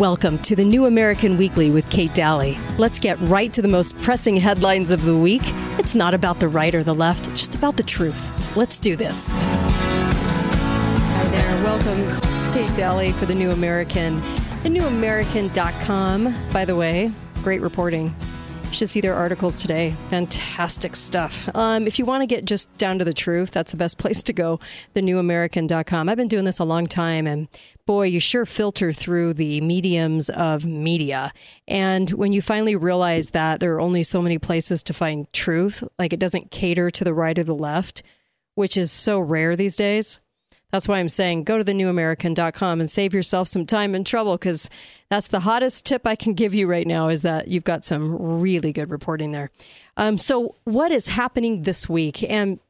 Welcome to the New American Weekly with Kate Dalley. Let's get right to the most pressing headlines of the week. It's not about the right or the left, it's just about the truth. Let's do this. Hi there. Welcome, Kate Dalley for the New American. TheNewAmerican.com, by the way, great reporting. Should see their articles today. Fantastic stuff. Um, if you want to get just down to the truth, that's the best place to go. TheNewAmerican.com. I've been doing this a long time, and boy, you sure filter through the mediums of media. And when you finally realize that there are only so many places to find truth, like it doesn't cater to the right or the left, which is so rare these days that's why I'm saying go to thenewamerican.com and save yourself some time and trouble because that's the hottest tip I can give you right now is that you've got some really good reporting there. Um, so, what is happening this week? And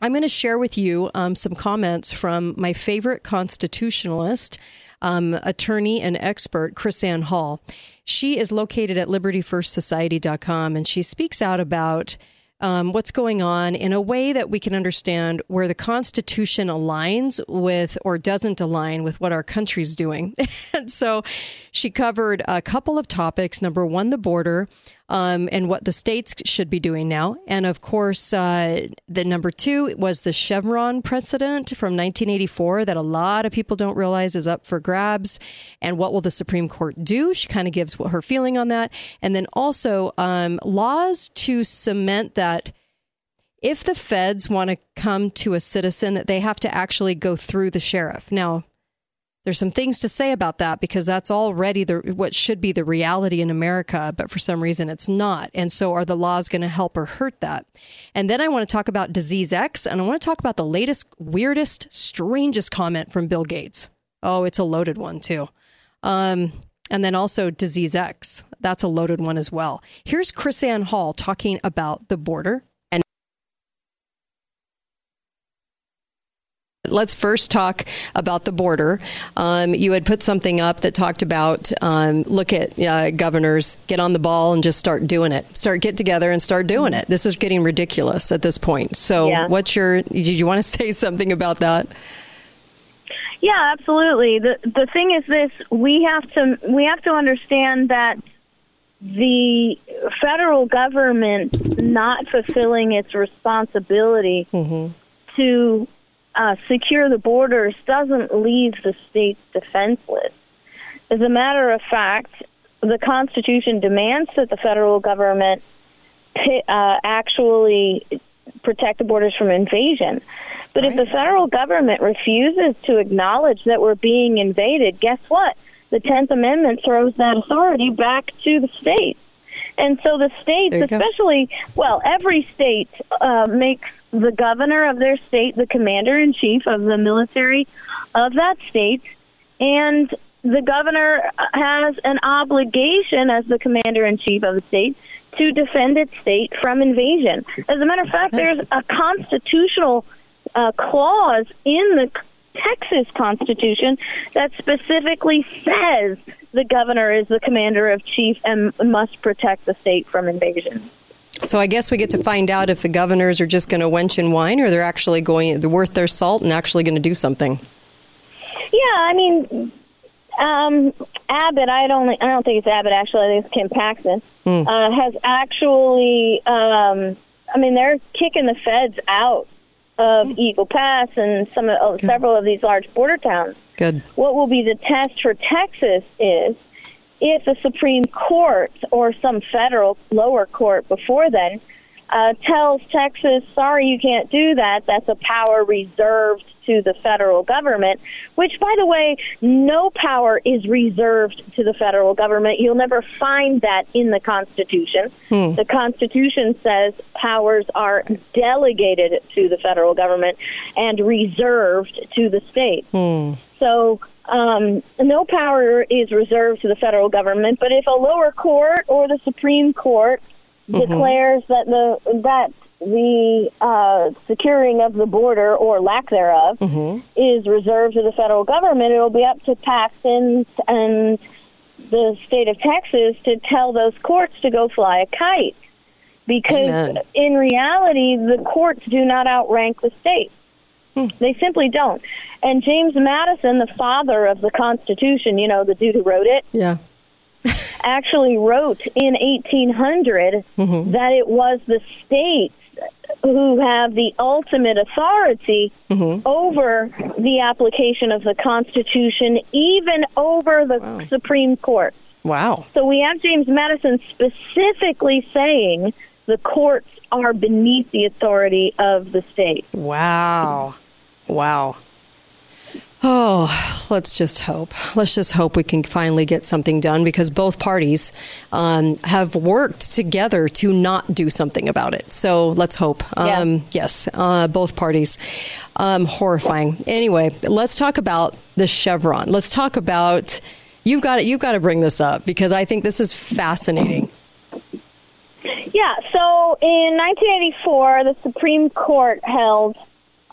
I'm going to share with you um, some comments from my favorite constitutionalist, um, attorney, and expert, KrisAnne Hall. She is located at libertyfirstsociety.com and she speaks out about um, what's going on in a way that we can understand where the Constitution aligns with or doesn't align with what our country's doing. and so she covered a couple of topics. Number one, the border um, and what the states should be doing now. And of course, uh, the number two was the Chevron precedent from 1984 that a lot of people don't realize is up for grabs. And what will the Supreme Court do? She kind of gives her feeling on that. And then also um, laws to cement that if the feds want to come to a citizen, that they have to actually go through the sheriff. Now, there's some things to say about that because that's already the what should be the reality in America, but for some reason it's not. And so are the laws going to help or hurt that? And then I want to talk about disease X and I want to talk about the latest weirdest strangest comment from Bill Gates. Oh, it's a loaded one too. Um, and then also disease X. That's a loaded one as well. Here's KrisAnne Hall talking about the border Let's first talk about the border. Um, you had put something up that talked about um, look at uh, governors, get on the ball and just start doing it. Start get together and start doing it. This is getting ridiculous at this point. So, yeah. what's your? Did you want to say something about that? Yeah, absolutely. the The thing is, this we have to we have to understand that the federal government not fulfilling its responsibility mm-hmm. to uh, secure the borders doesn't leave the states defenseless. As a matter of fact, the Constitution demands that the federal government uh, actually protect the borders from invasion. But right. if the federal government refuses to acknowledge that we're being invaded, guess what? The 10th Amendment throws that authority back to the states. And so the states, especially, go. well, every state uh, makes the governor of their state the commander in chief of the military of that state. And the governor has an obligation as the commander in chief of the state to defend its state from invasion. As a matter of fact, there's a constitutional uh, clause in the Texas Constitution that specifically says the governor is the commander of chief and must protect the state from invasion. So I guess we get to find out if the governors are just going to wench and whine, or they're actually going, they're worth their salt and actually going to do something. Yeah, I mean, um, Abbott. I don't. I don't think it's Abbott. Actually, I think it's Ken Paxton. Mm. Uh, has actually. Um, I mean, they're kicking the feds out of mm. Eagle Pass and some of, several of these large border towns. Good. What will be the test for Texas is if the Supreme Court or some federal lower court before then uh, tells Texas, sorry, you can't do that, that's a power reserved to the federal government, which, by the way, no power is reserved to the federal government. You'll never find that in the Constitution. Hmm. The Constitution says powers are delegated to the federal government and reserved to the state. Hmm. So um, no power is reserved to the federal government, but if a lower court or the Supreme Court mm-hmm. declares that the that the uh, securing of the border or lack thereof mm-hmm. is reserved to the federal government, it'll be up to Paxton and the state of Texas to tell those courts to go fly a kite. Because Amen. in reality, the courts do not outrank the states. Hmm. They simply don't. And James Madison, the father of the Constitution, you know, the dude who wrote it, yeah. actually wrote in 1800 mm-hmm. that it was the states who have the ultimate authority mm-hmm. over the application of the Constitution, even over the wow. Supreme Court. Wow. So we have James Madison specifically saying the courts are beneath the authority of the state. Wow. Wow. Oh, let's just hope. Let's just hope we can finally get something done because both parties um, have worked together to not do something about it. So let's hope. Um, Yes, uh, both parties. Um, horrifying. Anyway, let's talk about the Chevron. Let's talk about. You've got it. You've got to bring this up because I think this is fascinating. Yeah. So in 1984, the Supreme Court held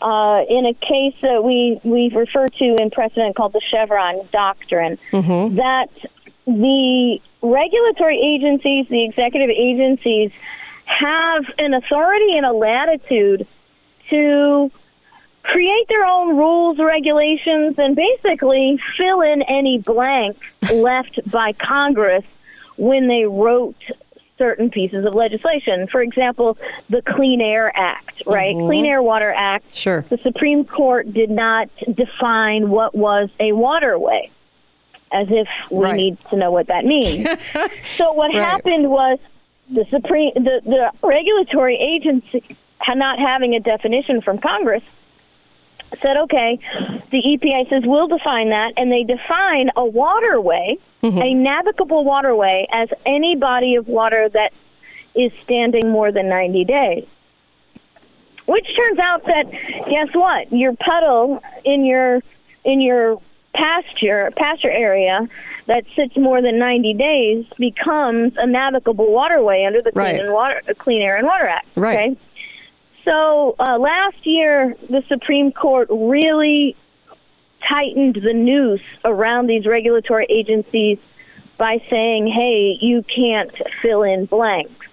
uh, in a case that we we refer to in precedent called the Chevron doctrine, mm-hmm. that the regulatory agencies, the executive agencies, have an authority and a latitude to create their own rules, regulations, and basically fill in any blank left by Congress when they wrote certain pieces of legislation. For example, the Clean Air Act, right? Mm-hmm. Clean Air Water Act. Sure. The Supreme Court did not define what was a waterway, as if we right. need to know what that means. so what right. happened was the Supreme, the, the regulatory agency, not having a definition from Congress, said, okay, the EPA says we'll define that, and they define a waterway, mm-hmm. a navigable waterway, as any body of water that is standing more than 90 days. Which turns out that guess what? Your puddle in your in your pasture pasture area that sits more than 90 days becomes a navigable waterway under the right. Clean, Water, Clean Air and Water Act. Right. Okay? So uh, last year, the Supreme Court really tightened the noose around these regulatory agencies by saying, hey, you can't fill in blanks.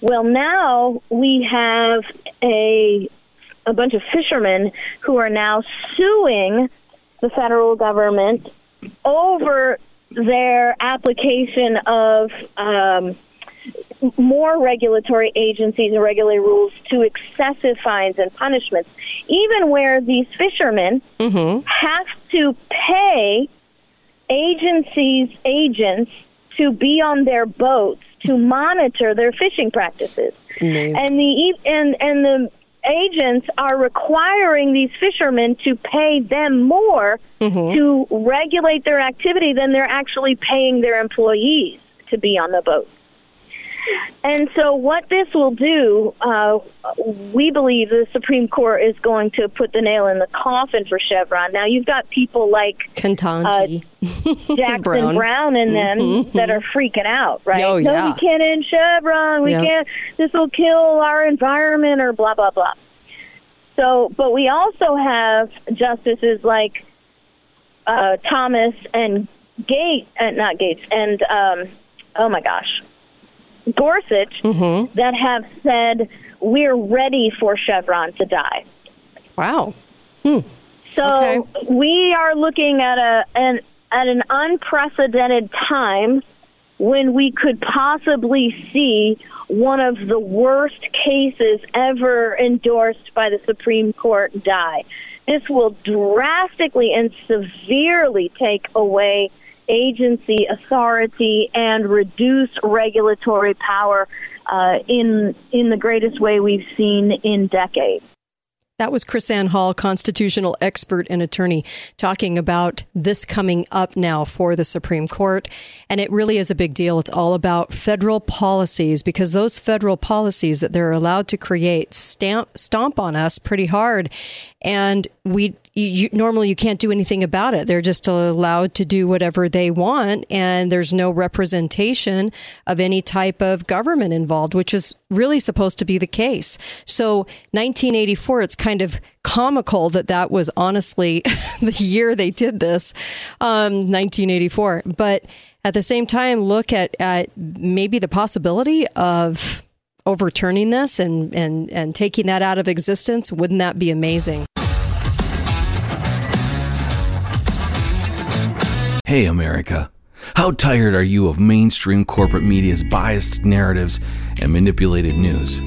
Well, now we have a, a bunch of fishermen who are now suing the federal government over their application of um, more regulatory agencies and regulatory rules to excessive fines and punishments, even where these fishermen mm-hmm. have to pay agencies' agents to be on their boats to monitor their fishing practices. Amazing. And the and and the agents are requiring these fishermen to pay them more mm-hmm. to regulate their activity than they're actually paying their employees to be on the boat. And so, what this will do, uh, we believe the Supreme Court is going to put the nail in the coffin for Chevron. Now, you've got people like Ketanji, uh, Jackson Brown. Brown and them mm-hmm. that are freaking out, right? Oh, yeah. No, we can't end Chevron. We yep. can't. This will kill our environment, or blah blah blah. So, but we also have justices like uh, Thomas and Gates, and uh, not Gates, and um, oh my gosh, Gorsuch mm-hmm. that have said we're ready for Chevron to die. Wow. Hmm. So okay. we are looking at a an at an unprecedented time when we could possibly see one of the worst cases ever endorsed by the Supreme Court die. This will drastically and severely take away agency authority and reduce regulatory power uh, in in the greatest way we've seen in decades. That was KrisAnne Hall, constitutional expert and attorney, talking about this coming up now for the Supreme Court. And it really is a big deal. It's all about federal policies because those federal policies that they're allowed to create stamp, stomp on us pretty hard. And we you, normally you can't do anything about it. They're just allowed to do whatever they want, and there's no representation of any type of government involved, which is really supposed to be the case. So, 1984, it's kind of comical that that was honestly the year they did this, um, 1984. But at the same time, look at, at maybe the possibility of overturning this and, and, and taking that out of existence. Wouldn't that be amazing? Hey, America. How tired are you of mainstream corporate media's biased narratives and manipulated news?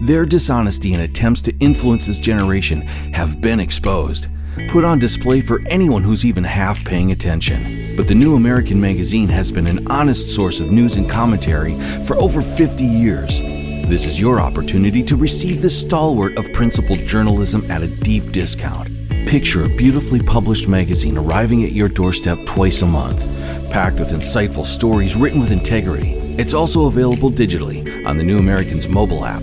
Their dishonesty and attempts to influence this generation have been exposed, put on display for anyone who's even half paying attention. But the New American Magazine has been an honest source of news and commentary for over 50 years. This is your opportunity to receive the stalwart of principled journalism at a deep discount. Picture a beautifully published magazine arriving at your doorstep twice a month, packed with insightful stories written with integrity. It's also available digitally on the New American's mobile app.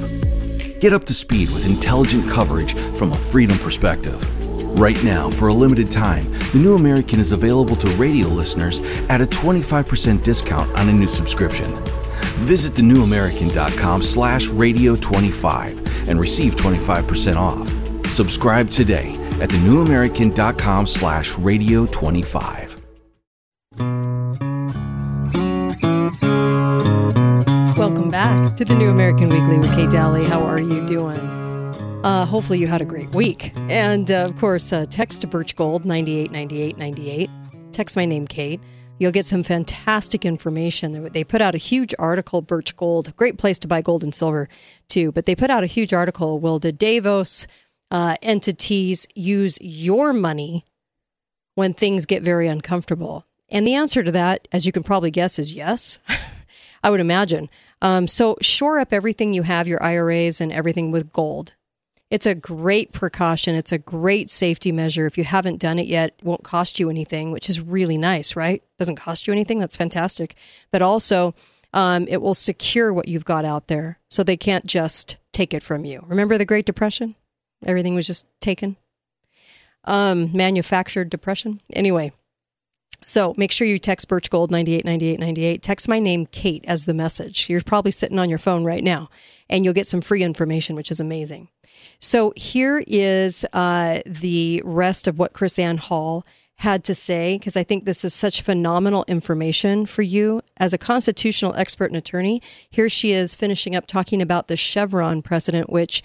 Get up to speed with intelligent coverage from a freedom perspective. Right now, for a limited time, the New American is available to radio listeners at a 25% discount on a new subscription. Visit thenewamerican.com slash radio25 and receive 25% off. Subscribe today at thenewamerican.com slash radio25. Welcome back to the New American Weekly with Kate Dalley. How are you doing? Uh, hopefully you had a great week. And uh, of course, uh, text to Birch Gold 989898. Text my name, Kate. You'll get some fantastic information. They put out a huge article, Birch Gold, great place to buy gold and silver too. But they put out a huge article. Will the Davos uh, entities use your money when things get very uncomfortable? And the answer to that, as you can probably guess, is yes. I would imagine. Um, so shore up everything you have, your IRAs and everything with gold. It's a great precaution. It's a great safety measure. If you haven't done it yet, it won't cost you anything, which is really nice, right? Doesn't cost you anything. That's fantastic. But also, um, it will secure what you've got out there so they can't just take it from you. Remember the Great Depression? Everything was just taken. Um, manufactured depression. Anyway, so make sure you text Birch Gold 989898. Text my name, Kate, as the message. You're probably sitting on your phone right now, and you'll get some free information, which is amazing. So here is uh, the rest of what KrisAnne Hall had to say, because I think this is such phenomenal information for you as a constitutional expert and attorney. Here she is finishing up talking about the Chevron precedent, which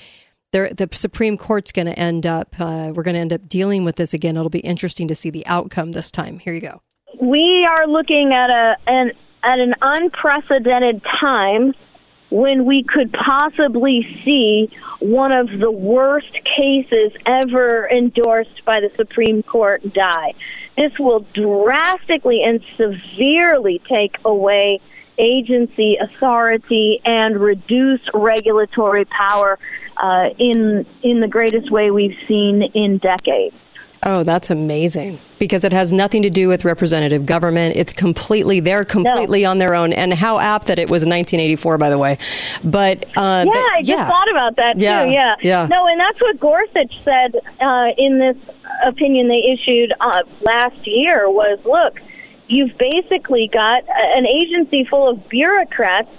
the Supreme Court's going to end up, uh, we're going to end up dealing with this again. It'll be interesting to see the outcome this time. Here you go. We are looking at a an at an unprecedented time when we could possibly see one of the worst cases ever endorsed by the Supreme Court die. This will drastically and severely take away agency authority and reduce regulatory power uh, in in the greatest way we've seen in decades. Oh, that's amazing because it has nothing to do with representative government. It's completely, they're completely no. on their own. And how apt that it was 1984, by the way. But, uh, yeah, but, I just yeah. thought about that yeah. too. Yeah. Yeah. No, and that's what Gorsuch said uh, in this opinion they issued uh, last year was look, you've basically got an agency full of bureaucrats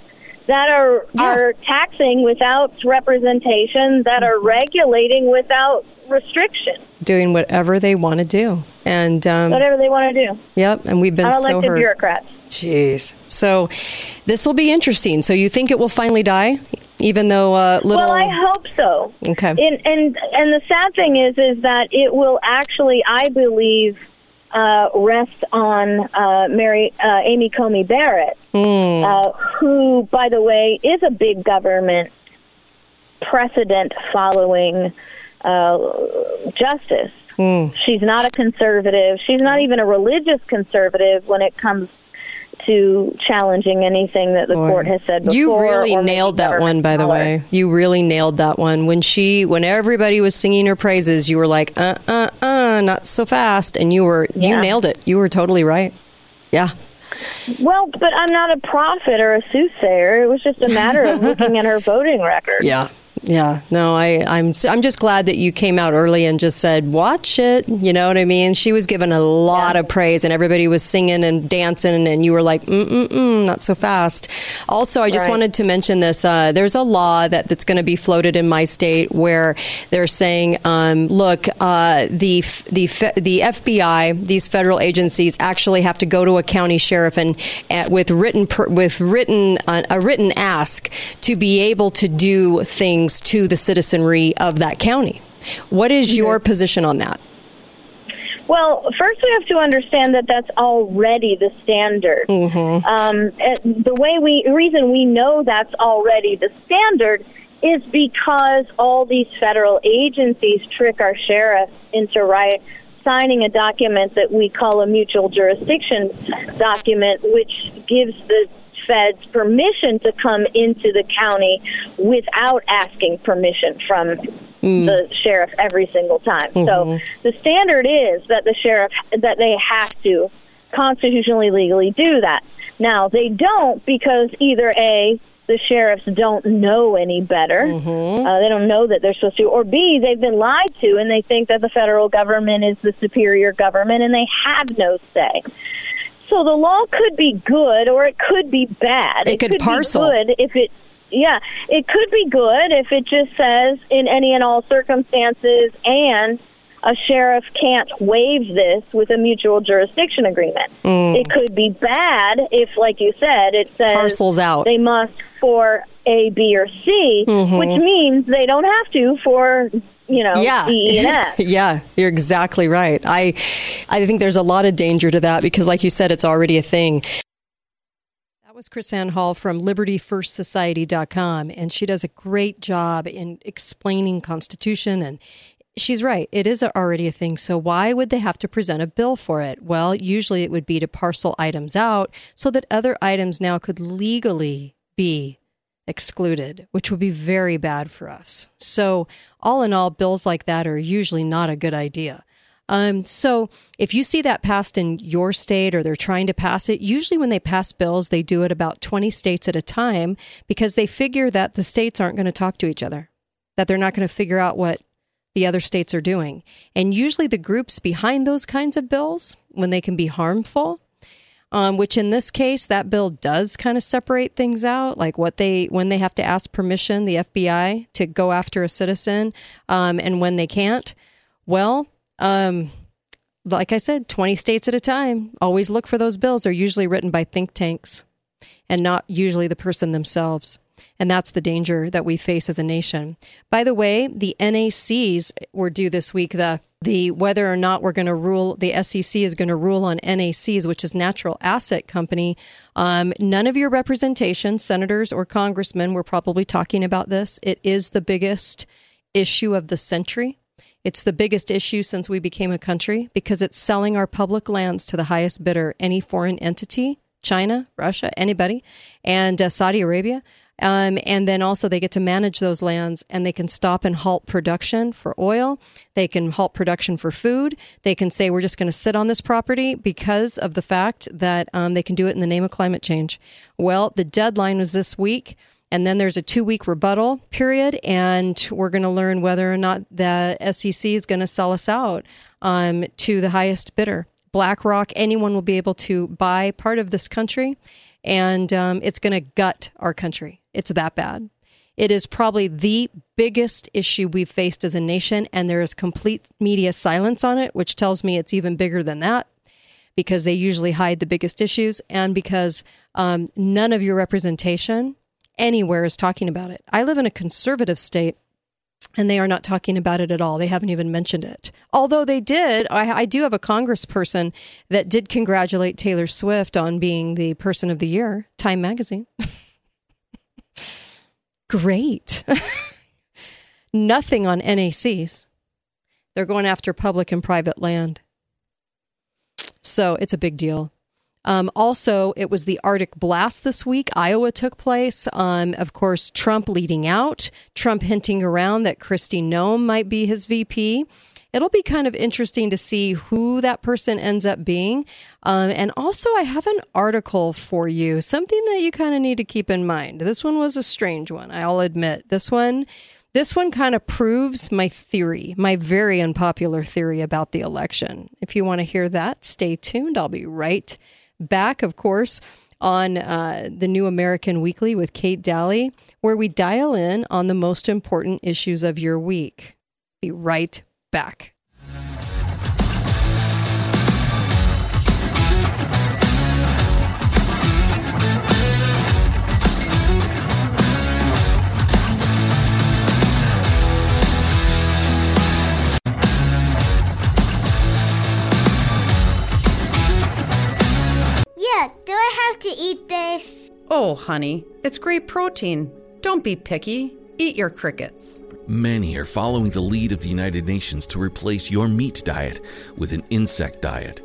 that are yeah. are taxing without representation, that are regulating without restriction, doing whatever they want to do, and um, whatever they want to do. Yep, and we've been so hurt. bureaucrats. Jeez. So this will be interesting. So you think it will finally die? Even though uh, little. Well, I hope so. Okay. And and and the sad thing is, is that it will actually, I believe, uh, rest on uh, Mary uh, Amy Coney Barrett, mm. who, by the way, is a big government precedent following uh, justice. Mm. She's not a conservative. She's not even a religious conservative when it comes to challenging anything that the Boy. court has said before. You really nailed that one, by the way. You really nailed that one. When she, when everybody was singing her praises, you were like, uh, uh, uh, not so fast, and you were, yeah. you nailed it. You were totally right. Yeah. Well, but I'm not a prophet or a soothsayer. It was just a matter of looking at her voting record. Yeah. Yeah, no, I, I'm I'm just glad that you came out early and just said, "Watch it." You know what I mean? She was given a lot yeah. of praise, and everybody was singing and dancing, and you were like, "Mm mm mm, not so fast." Also, I just right. wanted to mention this. Uh, there's a law that, that's going to be floated in my state where they're saying, um, "Look, uh, the the the FBI, these federal agencies, actually have to go to a county sheriff and uh, with written with written uh, a written ask to be able to do things." To the citizenry of that county. What is your position on that? Well, first we have to understand that that's already the standard. Mm-hmm. Um, the way we reason we know that's already the standard is because all these federal agencies trick our sheriffs into right, signing a document that we call a mutual jurisdiction document, which gives the feds permission to come into the county without asking permission from mm. the sheriff every single time. Mm-hmm. So the standard is that the sheriff that they have to constitutionally legally do that. Now they don't because either a the sheriffs don't know any better. Mm-hmm. Uh, they don't know that they're supposed to, or B, they've been lied to and they think that the federal government is the superior government and they have no say. So the law could be good or it could be bad. It, it could, could parcel. be good if it yeah, it could be good if it just says in any and all circumstances and a sheriff can't waive this with a mutual jurisdiction agreement. Mm. It could be bad if, like you said, it says parcels out. They must for A, B, or C, mm-hmm. which means they don't have to for you know, yeah. yeah, you're exactly right. I I think there's a lot of danger to that because like you said it's already a thing. That was KrisAnne Hall from libertyfirstsociety.com and she does a great job in explaining constitution and she's right. It is already a thing. So why would they have to present a bill for it? Well, usually it would be to parcel items out so that other items now could legally be excluded, which would be very bad for us. So, all in all, bills like that are usually not a good idea. Um, so, if you see that passed in your state or they're trying to pass it, usually when they pass bills, they do it about 20 states at a time because they figure that the states aren't going to talk to each other, that they're not going to figure out what the other states are doing. And usually the groups behind those kinds of bills, when they can be harmful, um, which in this case, that bill does kind of separate things out, like what they when they have to ask permission, the FBI to go after a citizen, um, and when they can't. Well, um, like I said, 20 states at a time. Always look for those bills. They're usually written by think tanks and not usually the person themselves. And that's the danger that we face as a nation. By the way, the NACs were due this week. The the whether or not we're going to rule the SEC is going to rule on NACs, which is Natural Asset Company. Um, none of your representation, senators or congressmen, were probably talking about this. It is the biggest issue of the century. It's the biggest issue since we became a country because it's selling our public lands to the highest bidder, any foreign entity, China, Russia, anybody, and uh, Saudi Arabia. Um, and then also they get to manage those lands and they can stop and halt production for oil. They can halt production for food. They can say, we're just going to sit on this property because of the fact that um, they can do it in the name of climate change. Well, the deadline was this week. And then there's a two week rebuttal period, and we're going to learn whether or not the SEC is going to sell us out um, to the highest bidder. BlackRock, anyone will be able to buy part of this country, and um, it's going to gut our country. It's that bad. It is probably the biggest issue we've faced as a nation, and there is complete media silence on it, which tells me it's even bigger than that because they usually hide the biggest issues and because um, none of your representation anywhere is talking about it. I live in a conservative state and they are not talking about it at all. They haven't even mentioned it. Although they did, I, I, do have a congressperson that did congratulate Taylor Swift on being the person of the year, Time Magazine. great. Nothing on NACs. They're going after public and private land. So it's a big deal. Um, also, it was the Arctic blast this week. Iowa took place. Um, of course, Trump leading out, Trump hinting around that Kristi Noem might be his VP it'll be kind of interesting to see who that person ends up being. Um, and also, I have an article for you, something that you kind of need to keep in mind. This one was a strange one, I'll admit. This one. This one kind of proves my theory, my very unpopular theory about the election. If you want to hear that, stay tuned. I'll be right back, of course, on uh, the New American Weekly with Kate Dalley, where we dial in on the most important issues of your week. Be right back. To eat this. Oh, honey, it's great protein. Don't be picky. Eat your crickets. Many are following the lead of the United Nations to replace your meat diet with an insect diet.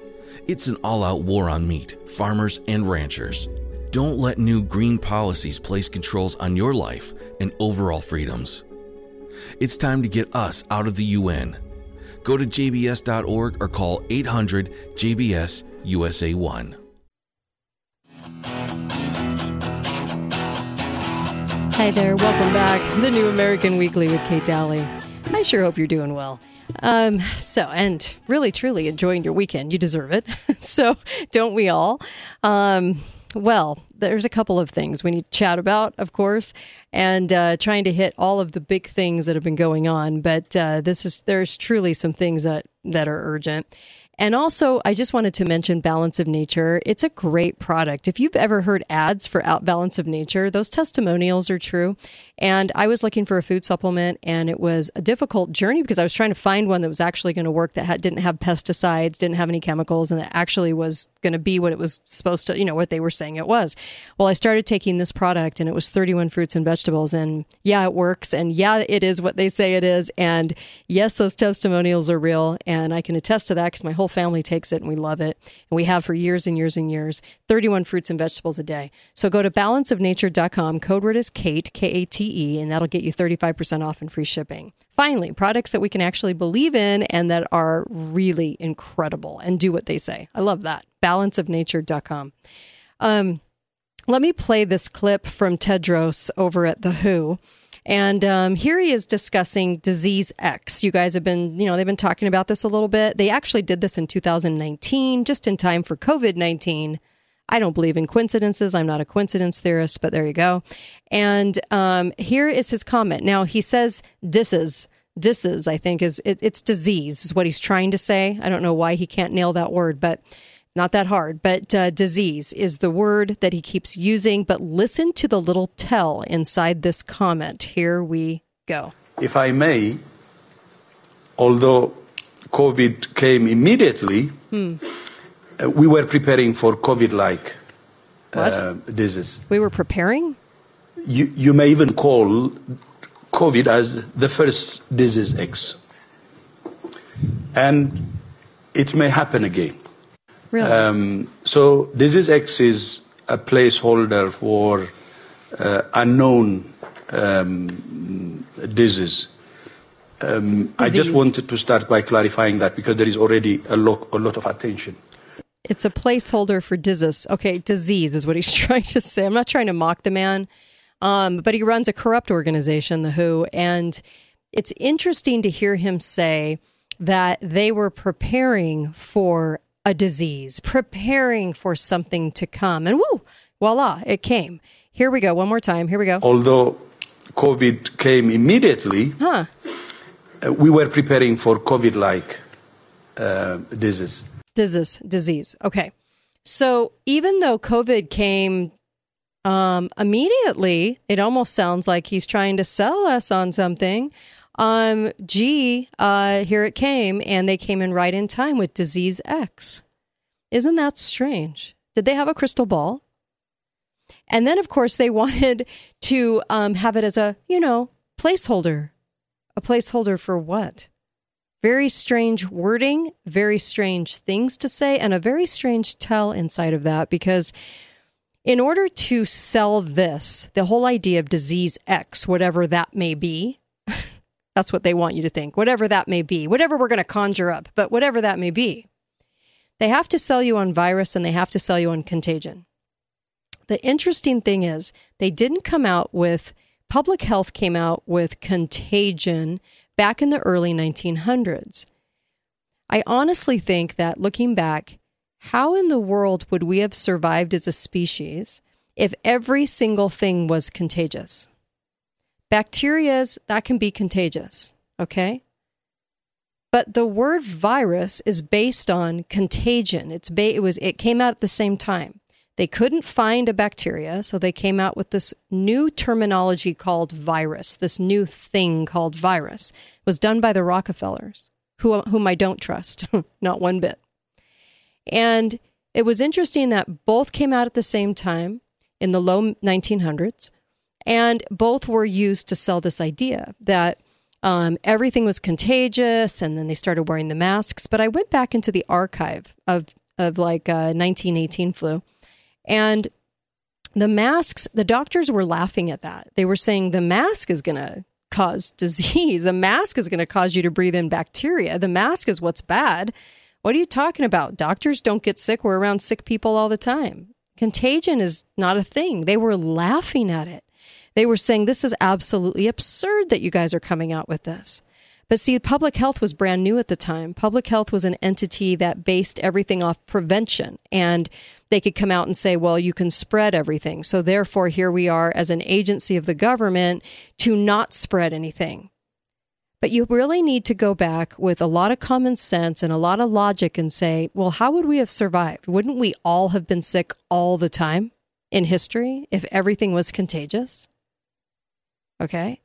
It's an all out war on meat, farmers, and ranchers. Don't let new green policies place controls on your life and overall freedoms. It's time to get us out of the UN. Go to jbs.org or call 800 JBS USA 1. Hi there, welcome back. To the New American Weekly with Kate Dalley. I sure hope you're doing well. Um, so, and really, truly enjoying your weekend. You deserve it. so, don't we all? Um, well, there's a couple of things we need to chat about, of course, and uh, trying to hit all of the big things that have been going on. But uh, this is there's truly some things that that are urgent. And also, I just wanted to mention Balance of Nature. It's a great product. If you've ever heard ads for Out Balance of Nature, those testimonials are true. And I was looking for a food supplement, and it was a difficult journey because I was trying to find one that was actually going to work that didn't have pesticides, didn't have any chemicals, and that actually was going to be what it was supposed to, you know, what they were saying it was. Well, I started taking this product, and it was 31 fruits and vegetables. And yeah, it works. And yeah, it is what they say it is. And yes, those testimonials are real. And I can attest to that because my whole family takes it and we love it. And we have for years and years and years 31 fruits and vegetables a day. So go to balanceofnature.com. Code word is Kate, K A T E, and that'll get you 35% off and free shipping. Finally, products that we can actually believe in and that are really incredible and do what they say. I love that. Balanceofnature.com. Um, let me play this clip from Tedros over at The WHO. And um, here he is discussing disease X. You guys have been, you know, they've been talking about this a little bit. They actually did this in 2019, just in time for COVID 19. I don't believe in coincidences. I'm not a coincidence theorist, but there you go. And um, here is his comment. Now he says disses. Disses, I think, is it, it's disease, is what he's trying to say. I don't know why he can't nail that word, but not that hard. But uh, disease is the word that he keeps using. But listen to the little tell inside this comment. Here we go. If I may, although COVID came immediately, Hmm. uh, we were preparing for COVID like uh, disease. We were preparing. You, you may even call COVID as the first disease X. And it may happen again. Really? Um, so disease X is a placeholder for uh, unknown um, disease. Um, I just wanted to start by clarifying that because there is already a lot, a lot of attention. It's a placeholder for disease. Okay, disease is what he's trying to say. I'm not trying to mock the man, um, but he runs a corrupt organization, The WHO, and it's interesting to hear him say that they were preparing for a disease, preparing for something to come, and woo, voila, it came. Here we go. One more time. Here we go. Although COVID came immediately, Huh. uh, we were preparing for COVID like uh, disease. disease disease okay so even though covid came um, immediately it almost sounds like he's trying to sell us on something um, gee uh, here it came and they came in right in time with disease x. Isn't that strange? Did they have a crystal ball? And then of course they wanted to um, have it as a you know placeholder. A placeholder for what? Very strange wording, very strange things to say, and a very strange tell inside of that because in order to sell this, the whole idea of disease X, whatever that may be, that's what they want you to think, whatever that may be, whatever we're going to conjure up, but whatever that may be, they have to sell you on virus and they have to sell you on contagion. The interesting thing is, they didn't come out with, public health came out with contagion back in the early 1900s. I honestly think that looking back, how in the world would we have survived as a species if every single thing was contagious? Bacterias, that can be contagious, okay? But the word virus is based on contagion. It's ba- it was it came out at the same time. They couldn't find a bacteria, so they came out with this new terminology called virus, this new thing called virus. It was done by the Rockefellers, who, whom I don't trust, not one bit. And it was interesting that both came out at the same time in the low 1900s, and both were used to sell this idea that um, everything was contagious, and then they started wearing the masks. But I went back into the archive of of like uh, 1918 flu, and the masks. The doctors were laughing at that. They were saying the mask is going to cause disease. The mask is going to cause you to breathe in bacteria. The mask is what's bad. What are you talking about? Doctors don't get sick. We're around sick people all the time. Contagion is not a thing. They were laughing at it. They were saying, This is absolutely absurd that you guys are coming out with this. But see, public health was brand new at the time. Public health was an entity that based everything off prevention. And they could come out and say, well, you can spread everything. So therefore, here we are as an agency of the government to not spread anything. But you really need to go back with a lot of common sense and a lot of logic and say, well, how would we have survived? Wouldn't we all have been sick all the time in history if everything was contagious? Okay.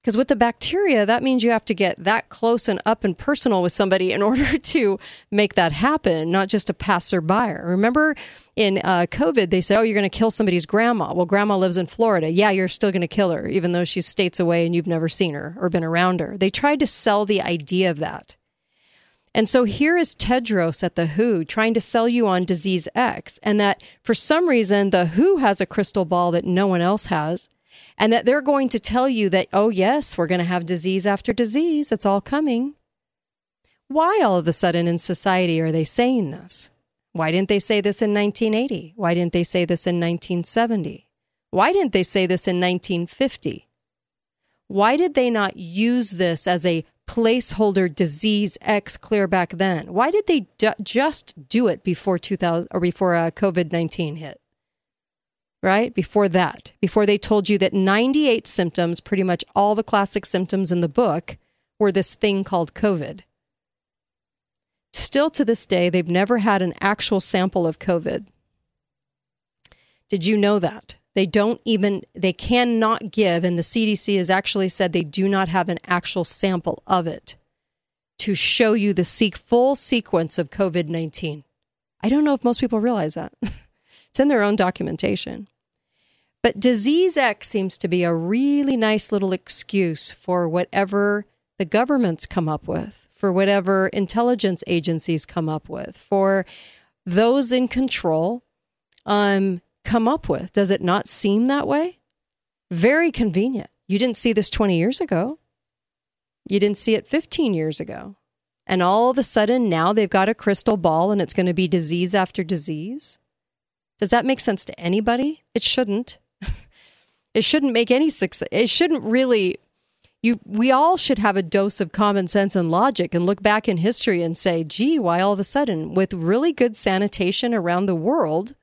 Because with the bacteria, that means you have to get that close and up and personal with somebody in order to make that happen, not just a passerby. Remember in uh, COVID, they said, oh, you're going to kill somebody's grandma. Well, grandma lives in Florida. Yeah, you're still going to kill her, even though she's states away and you've never seen her or been around her. They tried to sell the idea of that. And so here is Tedros at the WHO trying to sell you on disease X, and that for some reason, the WHO has a crystal ball that no one else has and that they're going to tell you that, oh, yes, we're going to have disease after disease. It's all coming. Why all of a sudden in society are they saying this? Why didn't they say this in 1980? Why didn't they say this in 1970? Why didn't they say this in 1950? Why did they not use this as a placeholder disease X clear back then? Why did they d- just do it before 2000 or before uh, COVID 19 hit? Right? Before that, before they told you that 98 symptoms, pretty much all the classic symptoms in the book, were this thing called COVID. Still to this day, they've never had an actual sample of COVID. Did you know that? They don't even, they cannot give, and the CDC has actually said they do not have an actual sample of it to show you the full sequence of COVID 19. I don't know if most people realize that. it's in their own documentation. But Disease X seems to be a really nice little excuse for whatever the governments come up with, for whatever intelligence agencies come up with, for those in control um, come up with. Does it not seem that way? Very convenient. You didn't see this 20 years ago. You didn't see it 15 years ago. And all of a sudden now they've got a crystal ball and it's going to be disease after disease. Does that make sense to anybody? It shouldn't. It shouldn't make any success. It shouldn't really. You, we all should have a dose of common sense and logic and look back in history and say, gee, why all of a sudden, with really good sanitation around the world,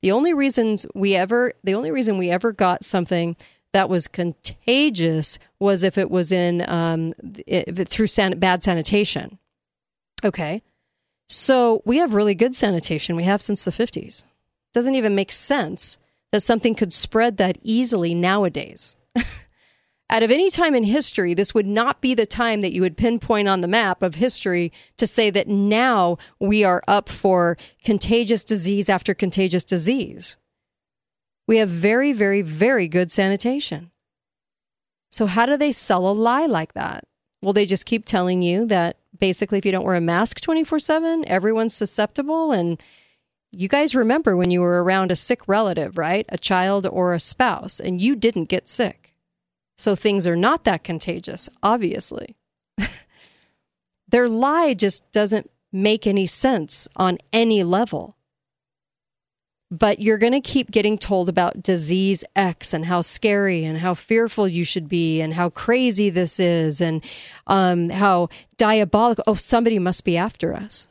the only reasons we ever, the only reason we ever got something that was contagious was if it was in um, it, through san- bad sanitation. Okay, so we have really good sanitation. We have since the fifties. Doesn't even make sense that something could spread that easily nowadays. Out of any time in history, this would not be the time that you would pinpoint on the map of history to say that now we are up for contagious disease after contagious disease. We have very, very, very good sanitation. So, how do they sell a lie like that? Well, they just keep telling you that basically if you don't wear a mask 24 7, everyone's susceptible and you guys remember when you were around a sick relative, right? A child or a spouse, and you didn't get sick. So things are not that contagious, obviously. Their lie just doesn't make any sense on any level. But you're going to keep getting told about disease X and how scary and how fearful you should be and how crazy this is and um, how diabolical. Oh, somebody must be after us.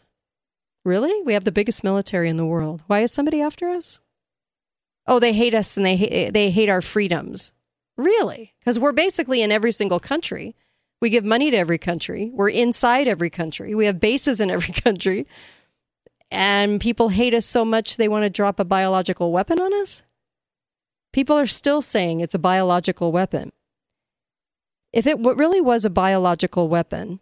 Really? We have the biggest military in the world. Why is somebody after us? Oh, they hate us and they hate, they hate our freedoms. Really? Because we're basically in every single country. We give money to every country. We're inside every country. We have bases in every country. And people hate us so much they want to drop a biological weapon on us? People are still saying it's a biological weapon. If it really was a biological weapon,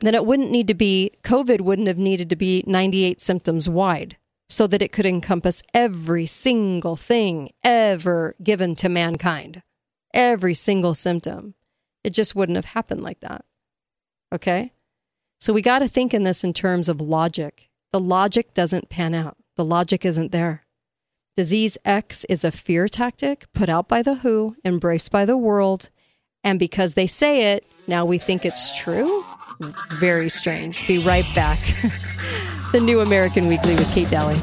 then it wouldn't need to be, COVID wouldn't have needed to be 98 symptoms wide so that it could encompass every single thing ever given to mankind, every single symptom. It just wouldn't have happened like that. Okay? So we got to think in this in terms of logic. The logic doesn't pan out, the logic isn't there. Disease X is a fear tactic put out by the WHO, embraced by the world. And because they say it, now we think it's true? Very strange. Be right back. the New American Weekly with Kate Dalley.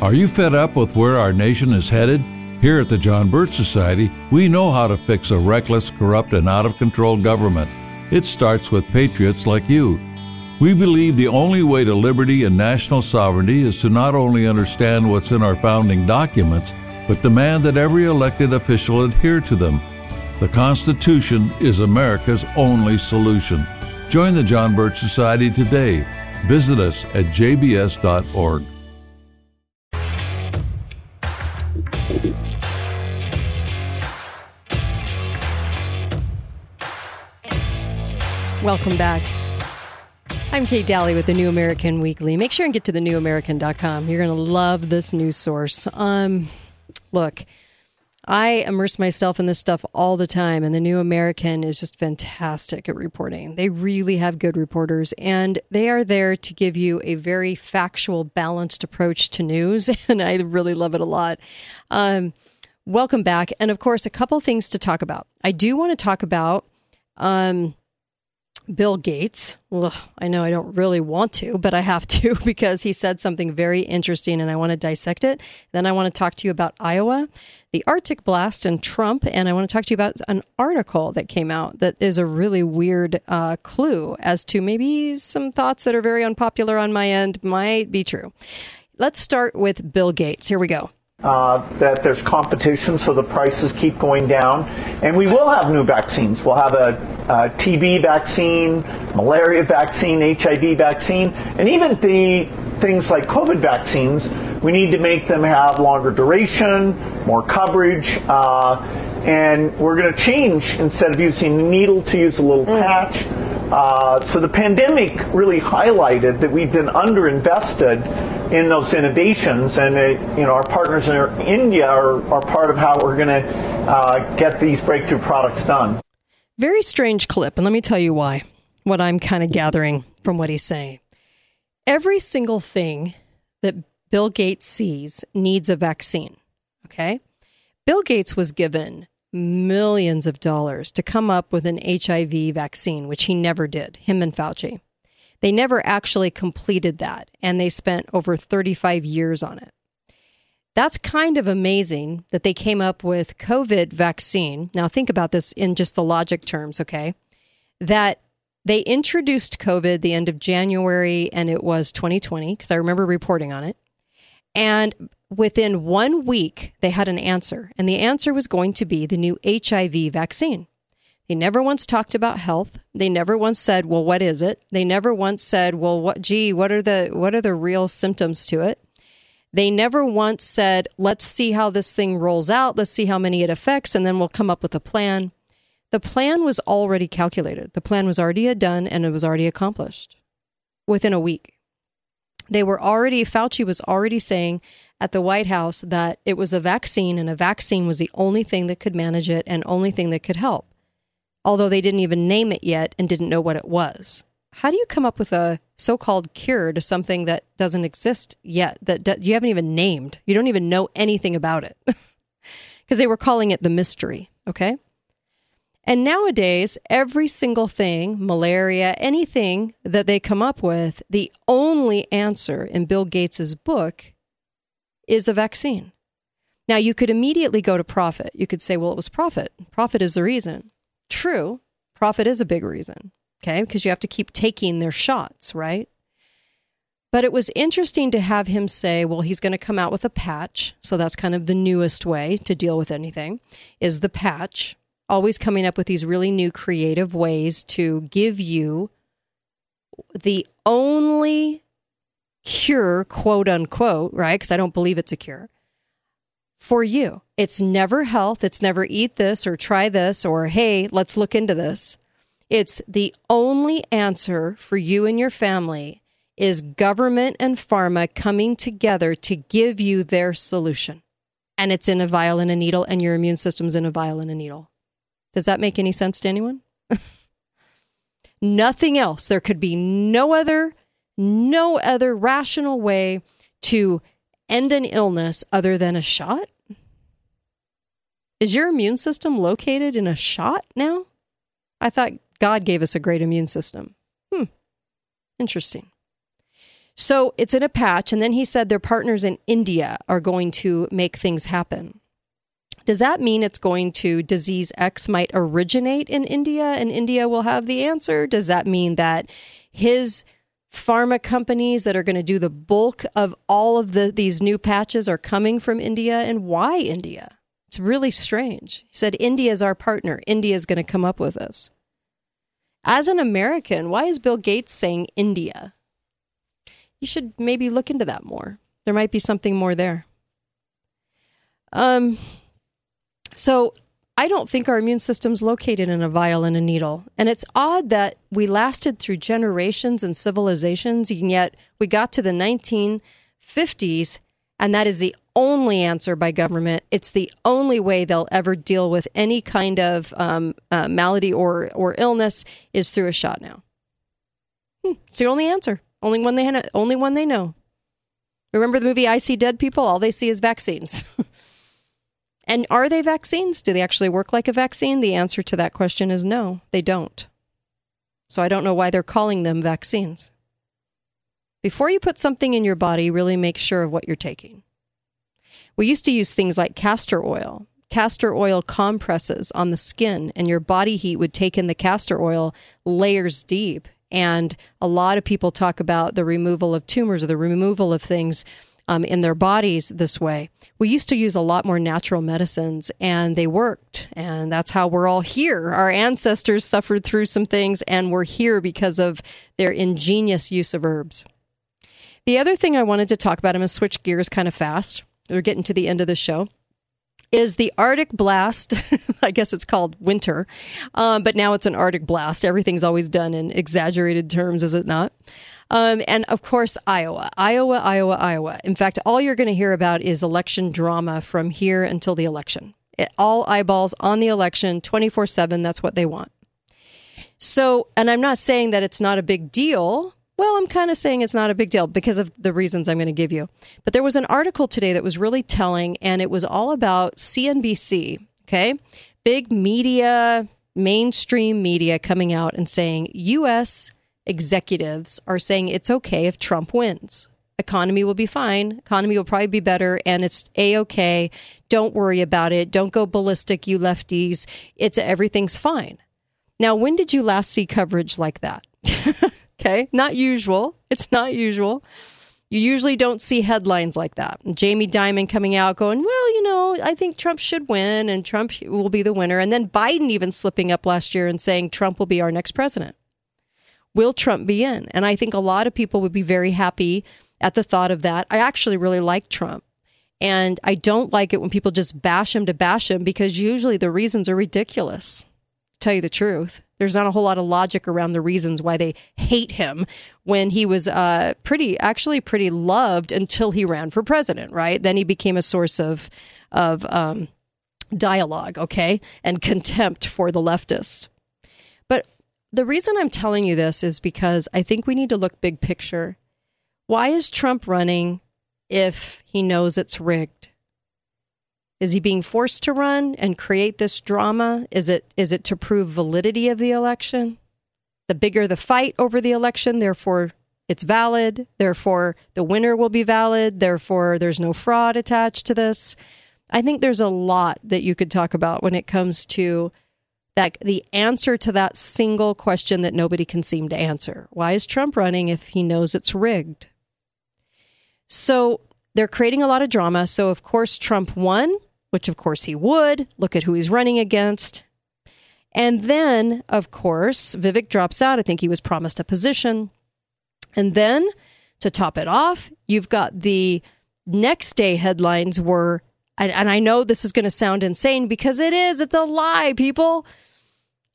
Are you fed up with where our nation is headed? Here at the John Birch Society, we know how to fix a reckless, corrupt, and out of control government. It starts with patriots like you. We believe the only way to liberty and national sovereignty is to not only understand what's in our founding documents, but demand that every elected official adhere to them. The Constitution is America's only solution. Join the John Birch Society today. Visit us at jbs.org. Welcome back. I'm Kate Dalley with the New American Weekly. Make sure and get to the newamerican.com. You're going to love this news source. Um, look, I immerse myself in this stuff all the time, and the New American is just fantastic at reporting. They really have good reporters, and they are there to give you a very factual, balanced approach to news, and I really love it a lot. Um, welcome back. And of course, a couple things to talk about. I do want to talk about. Um, Bill Gates. Ugh, I know I don't really want to, but I have to because he said something very interesting and I want to dissect it. Then I want to talk to you about Iowa, the Arctic blast, and Trump. And I want to talk to you about an article that came out that is a really weird uh, clue as to maybe some thoughts that are very unpopular on my end might be true. Let's start with Bill Gates. Here we go uh, that there's competition, so the prices keep going down. And we will have new vaccines. We'll have a, a TB vaccine, malaria vaccine, HIV vaccine, and even the things like COVID vaccines. We need to make them have longer duration, more coverage. Uh, and we're going to change instead of using a needle to use a little mm. patch. Uh, so the pandemic really highlighted that we've been underinvested in those innovations, and uh, you know our partners in India are, are part of how we're going to uh, get these breakthrough products done. Very strange clip, and let me tell you why. What I'm kind of gathering from what he's saying. Every single thing that Bill Gates sees needs a vaccine. Okay, Bill Gates was given millions of dollars to come up with an HIV vaccine, which he never did, him and Fauci. They never actually completed that, and they spent over 35 years on it. That's kind of amazing that they came up with COVID vaccine. Now think about this in just the logic terms, okay? That they introduced COVID the end of January and it was 2020 because I remember reporting on it. And within one week, they had an answer, and the answer was going to be the new HIV vaccine. They never once talked about health. They never once said, "Well, what is it?" They never once said, "Well, what gee, what are the what are the real symptoms to it?" They never once said, "Let's see how this thing rolls out. Let's see how many it affects and then we'll come up with a plan." The plan was already calculated. The plan was already done and it was already accomplished within a week they were already, Fauci was already saying at the White House that it was a vaccine and a vaccine was the only thing that could manage it and only thing that could help. Although they didn't even name it yet and didn't know what it was. How do you come up with a so called cure to something that doesn't exist yet, that you haven't even named? You don't even know anything about it. Because they were calling it the mystery, okay? And nowadays, every single thing, malaria, anything that they come up with, the only answer in Bill Gates's book is a vaccine. Now, you could immediately go to profit. You could say, well, it was profit. Profit is the reason. True, profit is a big reason, okay? Because you have to keep taking their shots, right? But it was interesting to have him say, well, he's going to come out with a patch. So that's kind of the newest way to deal with anything is the patch always coming up with these really new creative ways to give you the only cure, quote unquote, right? Because I don't believe it's a cure for you. It's never health. It's never eat this or try this or hey, let's look into this. It's the only answer for you and your family is government and pharma coming together to give you their solution. And it's in a vial and a needle, and your immune system's in a vial and a needle. Does that make any sense to anyone? Nothing else. There could be no other, no other rational way to end an illness other than a shot. Is your immune system located in a shot now? I thought God gave us a great immune system. Hmm. Interesting. So it's in a patch. And then he said their partners in India are going to make things happen. Does that mean it's going to disease X might originate in India and India will have the answer? Does that mean that his pharma companies that are going to do the bulk of all of the, these new patches are coming from India? And why India? It's really strange. He said, India is our partner. India is going to come up with this. As an American, why is Bill Gates saying India? You should maybe look into that more. There might be something more there. Um, so I don't think our immune system's located in a vial and a needle. And it's odd that we lasted through generations and civilizations, and yet we got to the 1950s, and that is the only answer by government. It's the only way they'll ever deal with any kind of um, uh, malady or, or illness is through a shot now. Hmm, it's the only answer. Only one they only one they know. Remember the movie I See Dead People? All they see is vaccines. and are they vaccines? Do they actually work like a vaccine? The answer to that question is no, they don't. So I don't know why they're calling them vaccines. Before you put something in your body, really make sure of what you're taking. We used to use things like castor oil, castor oil compresses on the skin, and your body heat would take in the castor oil layers deep. And a lot of people talk about the removal of tumors or the removal of things um, in their bodies this way. We used to use a lot more natural medicines and they worked. And that's how we're all here. Our ancestors suffered through some things and we're here because of their ingenious use of herbs. The other thing I wanted to talk about, I'm going to switch gears kind of fast we're getting to the end of the show is the Arctic blast. I guess it's called winter, um, but now it's an Arctic blast. Everything's always done in exaggerated terms, is it not? Um, and of course, Iowa, Iowa, Iowa, Iowa. In fact, all you're going to hear about is election drama from here until the election. It, all eyeballs on the election 24 7. That's what they want. So, and I'm not saying that it's not a big deal well, I'm kind of saying it's not a big deal because of the reasons I'm going to give you. But there was an article today that was really telling, and it was all about CNBC, okay? Big media, mainstream media coming out and saying U.S. executives are saying it's okay if Trump wins. Economy will be fine. Economy will probably be better, and it's a okay. Don't worry about it. Don't go ballistic, you lefties. It's everything's fine. Now, when did you last see coverage like that? Okay. Not usual. It's not usual. You usually don't see headlines like that. Jamie Dimon coming out going, well, you know, I think Trump should win and Trump will be the winner. And then Biden even slipping up last year and saying Trump will be our next president. Will Trump be in? And I think a lot of people would be very happy at the thought of that. I actually really like Trump. And I don't like it when people just bash him to bash him because usually the reasons are ridiculous, to tell you the truth. There's not a whole lot of logic around the reasons why they hate him when he was uh, pretty, actually pretty loved until he ran for president, right? Then he became a source of, of um, dialogue, okay, and contempt for the leftists. The reason I'm telling you this is because I think we need to look big picture. Why is Trump running if he knows it's rigged? Is he being forced to run and create this drama? Is it is it to prove validity of the election? The bigger the fight over the election, therefore it's valid, therefore the winner will be valid, therefore there's no fraud attached to this. I think there's a lot that you could talk about when it comes to that the answer to that single question that nobody can seem to answer. Why is Trump running if he knows it's rigged? So they're creating a lot of drama. So, of course, Trump won which of course he would. Look at who he's running against. And then, of course, Vivek drops out. I think he was promised a position. And then, to top it off, you've got the next day headlines were, and, and I know this is going to sound insane because it is, it's a lie, people.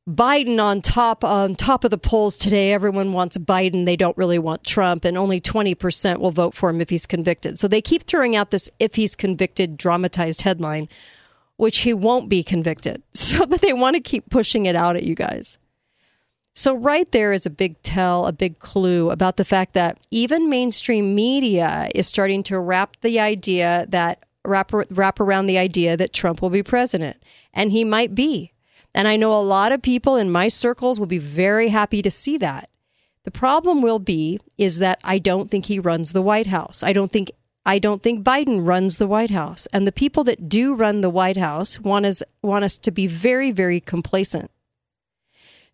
Biden on top on top of the polls today. Everyone wants Biden. They don't really want Trump, and only twenty percent will vote for him if he's convicted. So they keep throwing out this "if he's convicted" dramatized headline, which he won't be convicted. So, but they want to keep pushing it out at you guys. So right there is a big tell, a big clue about the fact that even mainstream media is starting to wrap the idea that wrap wrap around the idea that Trump will be president, and he might be. And I know a lot of people in my circles will be very happy to see that. The problem will be is that I don't think he runs the White House. I don't think I don't think Biden runs the White House. And the people that do run the White House want us want us to be very very complacent.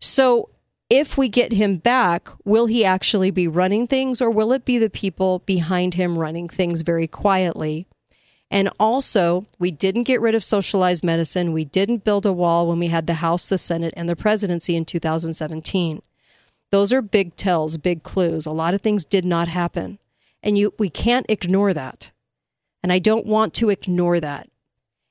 So if we get him back, will he actually be running things or will it be the people behind him running things very quietly? And also, we didn't get rid of socialized medicine. We didn't build a wall when we had the House, the Senate, and the presidency in 2017. Those are big tells, big clues. A lot of things did not happen. And you we can't ignore that. And I don't want to ignore that.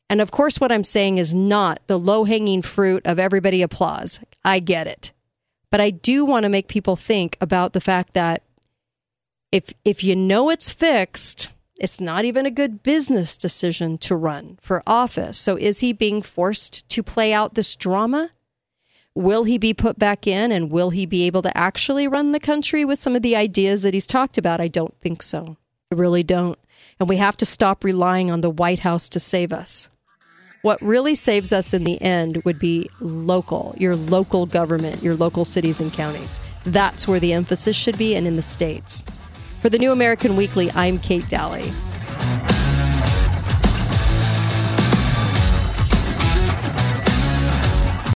And of course what I'm saying is not the low-hanging fruit of everybody applause. I get it. But I do want to make people think about the fact that if if you know it's fixed, it's not even a good business decision to run for office. So is he being forced to play out this drama? Will he be put back in and will he be able to actually run the country with some of the ideas that he's talked about? I don't think so. I really don't. And we have to stop relying on the White House to save us. What really saves us in the end would be local, your local government, your local cities and counties. That's where the emphasis should be and in the states. For the New American Weekly, I'm Kate Dalley.